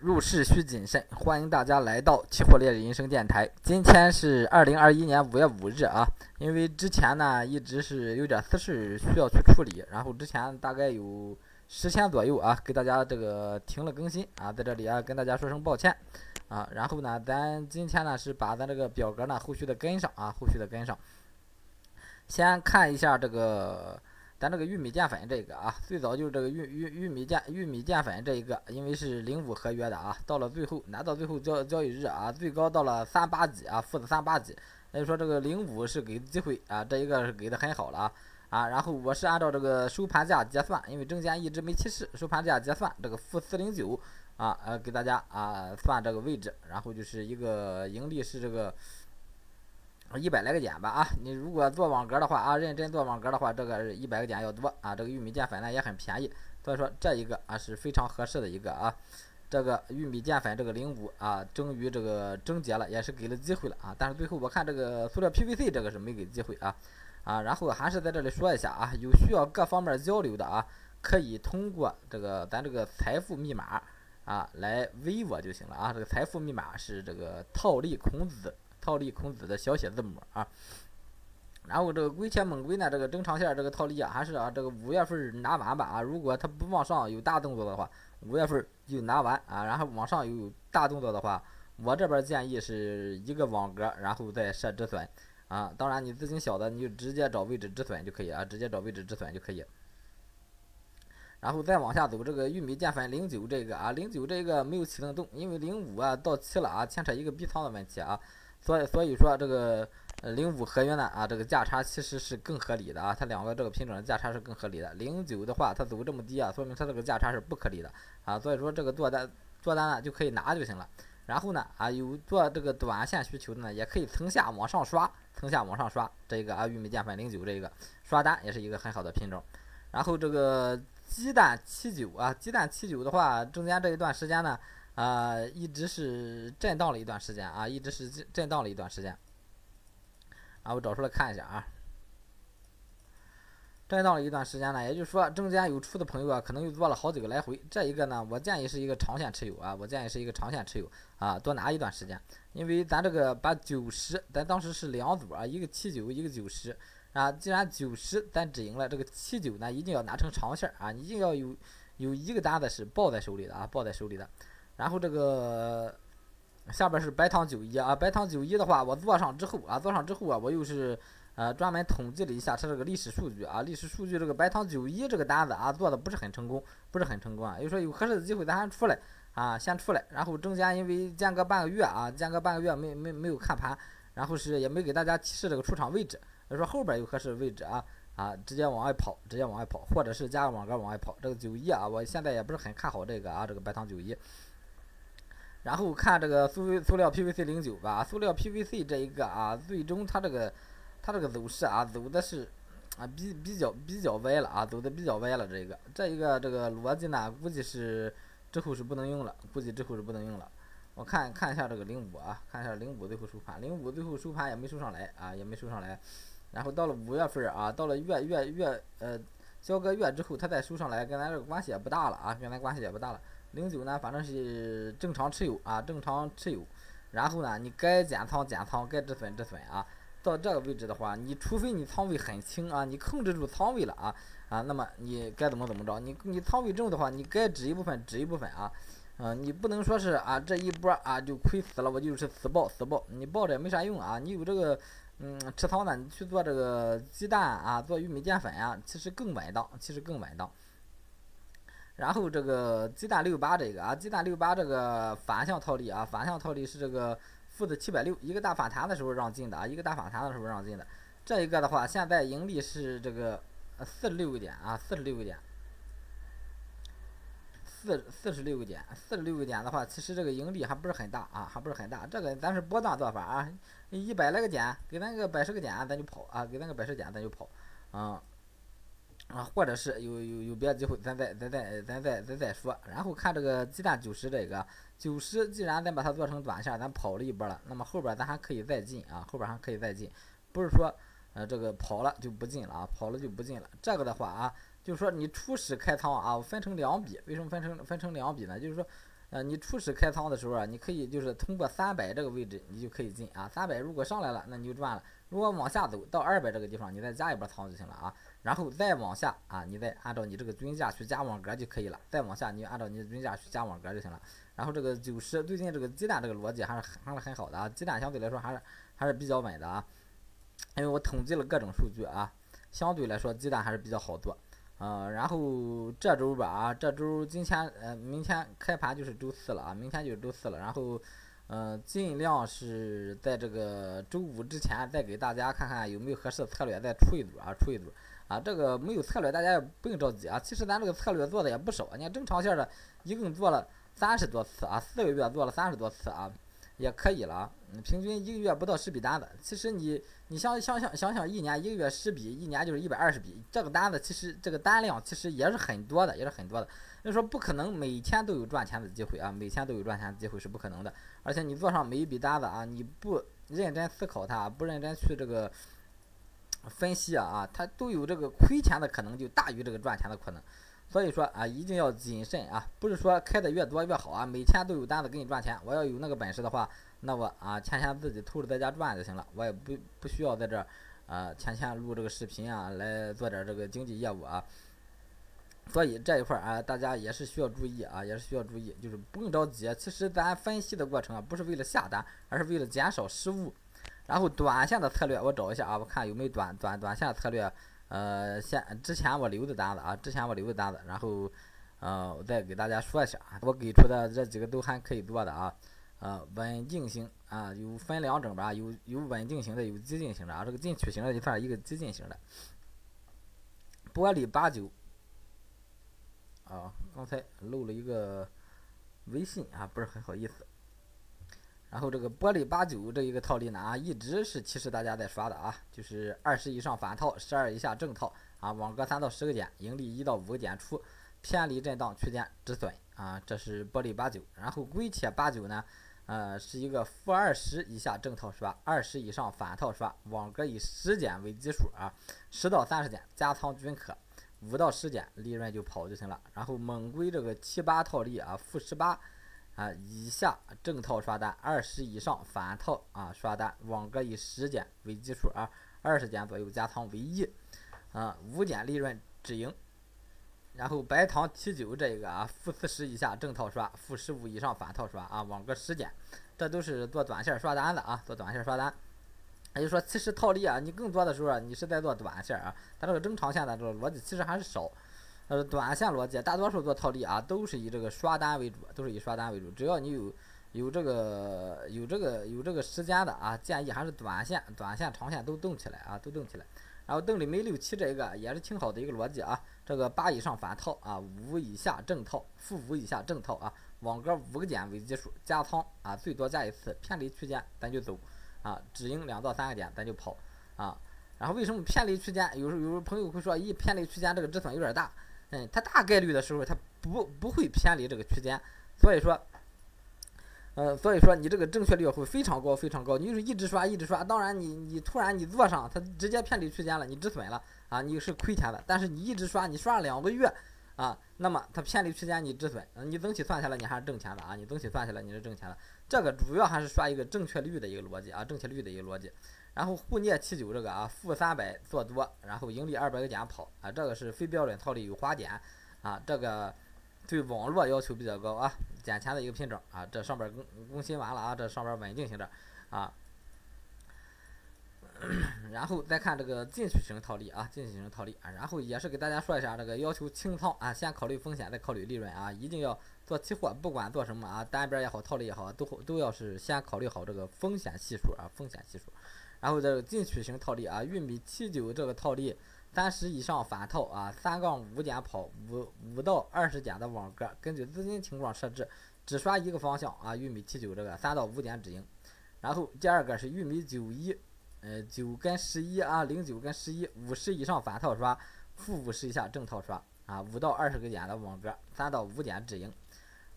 入市需谨慎，欢迎大家来到期货猎人生电台。今天是二零二一年五月五日啊，因为之前呢一直是有点私事需要去处理，然后之前大概有十天左右啊，给大家这个停了更新啊，在这里啊跟大家说声抱歉啊。然后呢，咱今天呢是把咱这个表格呢后续的跟上啊，后续的跟上。先看一下这个。咱这个玉米淀粉这个啊，最早就是这个玉玉玉米淀玉米淀粉这一个，因为是零五合约的啊，到了最后拿到最后交交易日啊，最高到了三八几啊，负的三八几，也就说这个零五是给机会啊，这一个是给的很好了啊啊，然后我是按照这个收盘价结算，因为中间一直没提示，收盘价结算这个负四零九啊呃给大家啊算这个位置，然后就是一个盈利是这个。一百来个点吧啊！你如果做网格的话啊，认真做网格的话，这个一百个点要多啊。这个玉米淀粉呢也很便宜，所以说这一个啊是非常合适的一个啊。这个玉米淀粉这个零五啊，终于这个终结了，也是给了机会了啊。但是最后我看这个塑料 PVC 这个是没给机会啊啊。然后还是在这里说一下啊，有需要各方面交流的啊，可以通过这个咱这个财富密码啊来微我就行了啊。这个财富密码是这个套利孔子。套利孔子的小写字母啊，然后这个龟前猛龟呢，这个中长线这个套利啊，还是啊这个五月份拿完吧啊，如果它不往上有大动作的话，五月份就拿完啊，然后往上有大动作的话，我这边建议是一个网格，然后再设止损啊，当然你资金小的你就直接找位置止损就可以啊，直接找位置止损就可以。然后再往下走，这个玉米淀粉零九这个啊，零九这个没有启动动，因为零五啊到期了啊，牵扯一个逼仓的问题啊。所以所以说这个零五合约呢啊这个价差其实是更合理的啊，它两个这个品种的价差是更合理的。零九的话它走这么低啊，说明它这个价差是不合理的啊。所以说这个做单做单呢就可以拿就行了。然后呢啊有做这个短线需求的呢，也可以层下往上刷，层下往上刷这个啊玉米淀粉零九这个刷单也是一个很好的品种。然后这个鸡蛋七九啊鸡蛋七九的话，中间这一段时间呢。啊，一直是震荡了一段时间啊，一直是震荡了一段时间。啊，我找出来看一下啊，震荡了一段时间呢，也就是说中间有出的朋友啊，可能又做了好几个来回。这一个呢，我建议是一个长线持有啊，我建议是一个长线持有啊，多拿一段时间。因为咱这个把九十，咱当时是两组啊，一个七九，一个九十啊。既然九十咱止盈了，这个七九呢，一定要拿成长线啊，一定要有有一个单子是抱在手里的啊，抱在手里的。然后这个下边是白糖九一啊，白糖九一的话，我做上之后啊，做上之后啊，我又是呃专门统计了一下它这个历史数据啊，历史数据这个白糖九一这个单子啊做的不是很成功，不是很成功啊，就说有合适的机会咱还出来啊，先出来，然后中间因为间隔半个月啊，间隔半个月没没没有看盘，然后是也没给大家提示这个出场位置，就说后边有合适的位置啊啊，直接往外跑，直接往外跑，或者是加个网格往外跑，这个九一啊，我现在也不是很看好这个啊，这个白糖九一。然后看这个塑塑料 PVC 零九吧，塑料 PVC 这一个啊，最终它这个它这个走势啊，走的是啊比比较比较歪了啊，走的比较歪了。这一个这一个这个逻辑呢，估计是之后是不能用了，估计之后是不能用了。我看看一下这个零五啊，看一下零五最后收盘，零五最后收盘也没收上来啊，也没收上来。然后到了五月份啊，到了月月月呃交个月之后，它再收上来，跟咱这个关系也不大了啊，跟咱关系也不大了。零九呢，反正是正常持有啊，正常持有。然后呢，你该减仓减仓，该止损止损啊。到这个位置的话，你除非你仓位很轻啊，你控制住仓位了啊啊，那么你该怎么怎么着？你你仓位重的话，你该止一部分止一部分啊。嗯，你不能说是啊这一波啊就亏死了，我就是死抱死抱，你抱着也没啥用啊。你有这个嗯持仓呢，你去做这个鸡蛋啊，做玉米淀粉啊，其实更稳当，其实更稳当。然后这个鸡蛋六八这个啊，鸡蛋六八这个反向套利啊，反向套利是这个负的七百六，一个大反弹的时候让进的啊，一个大反弹的时候让进的。这一个的话，现在盈利是这个四十六个点啊，四十六个点，四四十六个点，四十六个点的话，其实这个盈利还不是很大啊，还不是很大。这个咱是波段做法啊，一百来个点，给咱个百十个点，咱就跑啊，给咱个百十点，咱就跑，啊。啊，或者是有有有别的机会，咱再咱再咱再咱再说。然后看这个鸡蛋九十这个九十，既然咱把它做成短线，咱跑了一波了，那么后边咱还可以再进啊，后边还可以再进，不是说呃这个跑了就不进了啊，跑了就不进了。这个的话啊，就是说你初始开仓啊，分成两笔，为什么分成分成两笔呢？就是说呃，你初始开仓的时候啊，你可以就是通过三百这个位置，你就可以进啊。三百如果上来了，那你就赚了；如果往下走到二百这个地方，你再加一波仓就行了啊。然后再往下啊，你再按照你这个均价去加网格就可以了。再往下，你按照你的均价去加网格就行了。然后这个九十最近这个鸡蛋这个逻辑还是还是很好的啊，鸡蛋相对来说还是还是比较稳的啊。因为我统计了各种数据啊，相对来说鸡蛋还是比较好做。呃，然后这周吧啊，这周今天呃，明天开盘就是周四了啊，明天就是周四了。然后，嗯，尽量是在这个周五之前再给大家看看有没有合适的策略再出一组啊，出一组啊。这个没有策略，大家也不用着急啊。其实咱这个策略做的也不少，你看正常线的一共做了三十多次啊，四个月做了三十多次啊。也可以了，平均一个月不到十笔单子。其实你你想想想想想，一年一个月十笔，一年就是一百二十笔。这个单子其实这个单量其实也是很多的，也是很多的。就说不可能每天都有赚钱的机会啊，每天都有赚钱的机会是不可能的。而且你做上每一笔单子啊，你不认真思考它，不认真去这个分析啊啊，它都有这个亏钱的可能就大于这个赚钱的可能。所以说啊，一定要谨慎啊！不是说开的越多越好啊，每天都有单子给你赚钱。我要有那个本事的话，那我啊，天天自己偷着在家赚就行了，我也不不需要在这儿啊，天天录这个视频啊，来做点这个经济业务啊。所以这一块啊，大家也是需要注意啊，也是需要注意，就是不用着急。其实咱分析的过程啊，不是为了下单，而是为了减少失误。然后短线的策略，我找一下啊，我看有没有短短短线策略。呃，现之前我留的单子啊，之前我留的单子，然后，呃，我再给大家说一下，我给出的这几个都还可以做的啊，呃，稳定型啊，有分两种吧，有有稳定型的，有激进型的啊，这个进取型的就算一个激进型的。玻璃八九，啊，刚才漏了一个微信啊，不是很好意思。然后这个玻璃八九这一个套利呢啊，一直是其实大家在刷的啊，就是二十以上反套，十二以下正套啊，网格三到十个点，盈利一到五个点出，偏离震荡区间止损啊，这是玻璃八九。然后硅铁八九呢，呃，是一个负二十以下正套刷，二十以上反套刷，网格以十点为基数啊，十到三十点加仓均可，五到十点利润就跑就行了。然后猛硅这个七八套利啊，负十八。啊，以下正套刷单，二十以上反套啊刷单，网格以十点为基数啊，二十点左右加仓为宜，啊，五点利润止盈。然后白糖 T 九这个啊，负四十以下正套刷，负十五以上反套刷啊，网格十点，这都是做短线刷单的啊，做短线刷单。也就是说，其实套利啊，你更多的时候啊，你是在做短线啊，它这个中长线的这个逻辑其实还是少。呃，短线逻辑，大多数做套利啊，都是以这个刷单为主，都是以刷单为主。只要你有有这个有这个有这个时间的啊，建议还是短线、短线、长线都动起来啊，都动起来。然后邓丽梅六七这一个也是挺好的一个逻辑啊，这个八以上反套啊，五以下正套，负五以下正套啊，网格五个点为基数，加仓啊，最多加一次，偏离区间咱就走啊，止盈两到三个点咱就跑啊。然后为什么偏离区间？有时候有时候朋友会说，一偏离区间这个止损有点大。嗯，它大概率的时候，它不不会偏离这个区间，所以说，呃，所以说你这个正确率会非常高，非常高。你就是一直刷，一直刷，当然你你突然你做上，它直接偏离区间了，你止损了啊，你是亏钱的。但是你一直刷，你刷了两个月啊，那么它偏离区间你止损，你整体算下来你还是挣钱的啊，你整体算下来你是挣钱的。这个主要还是刷一个正确率的一个逻辑啊，正确率的一个逻辑。然后沪镍七九这个啊，负三百做多，然后盈利二百个点跑啊，这个是非标准套利有花点啊，这个对网络要求比较高啊，捡钱的一个品种啊，这上边更更新完了啊，这上边稳定型的啊，然后再看这个进取型套利啊，进取型套利啊，然后也是给大家说一下这个要求清仓啊，先考虑风险再考虑利润啊，一定要做期货，不管做什么啊，单边也好，套利也好，都都要是先考虑好这个风险系数啊，风险系数。然后这个进取型套利啊，玉米七九这个套利，三十以上反套啊，三杠五点跑五五到二十点的网格，根据资金情况设置，只刷一个方向啊，玉米七九这个三到五点止盈。然后第二个是玉米九一，呃九跟十一啊，零九跟十一，五十以上反套刷，负五十以下正套刷啊，五到二十个点的网格，三到五点止盈。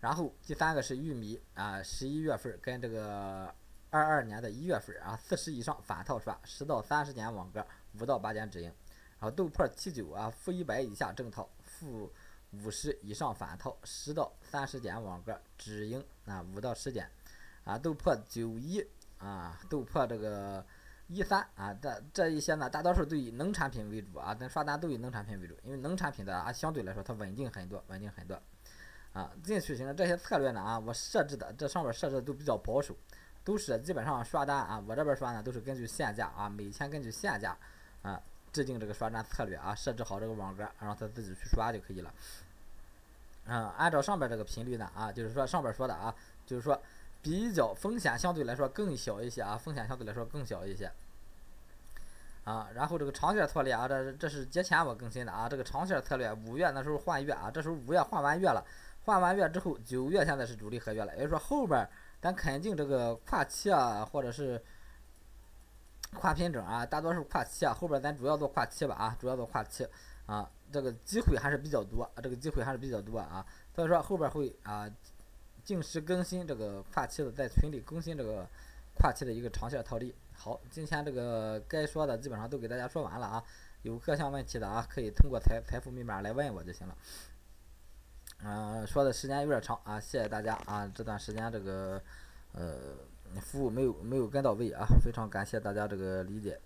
然后第三个是玉米啊，十一月份跟这个。二二年的一月份啊，四十以上反套刷，十到三十点网格，五到八点止盈。然后豆粕七九啊，负一百以下正套，负五十以上反套，十到三十点网格止盈啊，五到十点啊，豆破九一啊，豆破这个一三啊，这这一些呢，大多数都以农产品为主啊，咱刷单都以农产品为主，因为农产品的啊，相对来说它稳定很多，稳定很多啊。进取型的这些策略呢啊，我设置的这上面设置的都比较保守，都是基本上刷单啊，我这边刷呢都是根据现价啊，每天根据现价啊。制定这个刷单策略啊，设置好这个网格，让他自己去刷就可以了。嗯，按照上边这个频率呢啊，就是说上边说的啊，就是说比较风险相对来说更小一些啊，风险相对来说更小一些。啊，然后这个长线策略啊，这这是节前我更新的啊，这个长线策略五月那时候换月啊，这时候五月换完月了，换完月之后九月现在是主力合约了，也就是说后边咱肯定这个跨期啊，或者是。跨品种啊，大多数跨期啊，后边咱主要做跨期吧啊，主要做跨期啊，这个机会还是比较多，这个机会还是比较多啊，所以说后边会啊，定时更新这个跨期的，在群里更新这个跨期的一个长线套利。好，今天这个该说的基本上都给大家说完了啊，有各项问题的啊，可以通过财财富密码来问我就行了。嗯，说的时间有点长啊，谢谢大家啊，这段时间这个呃。服务没有没有跟到位啊，非常感谢大家这个理解。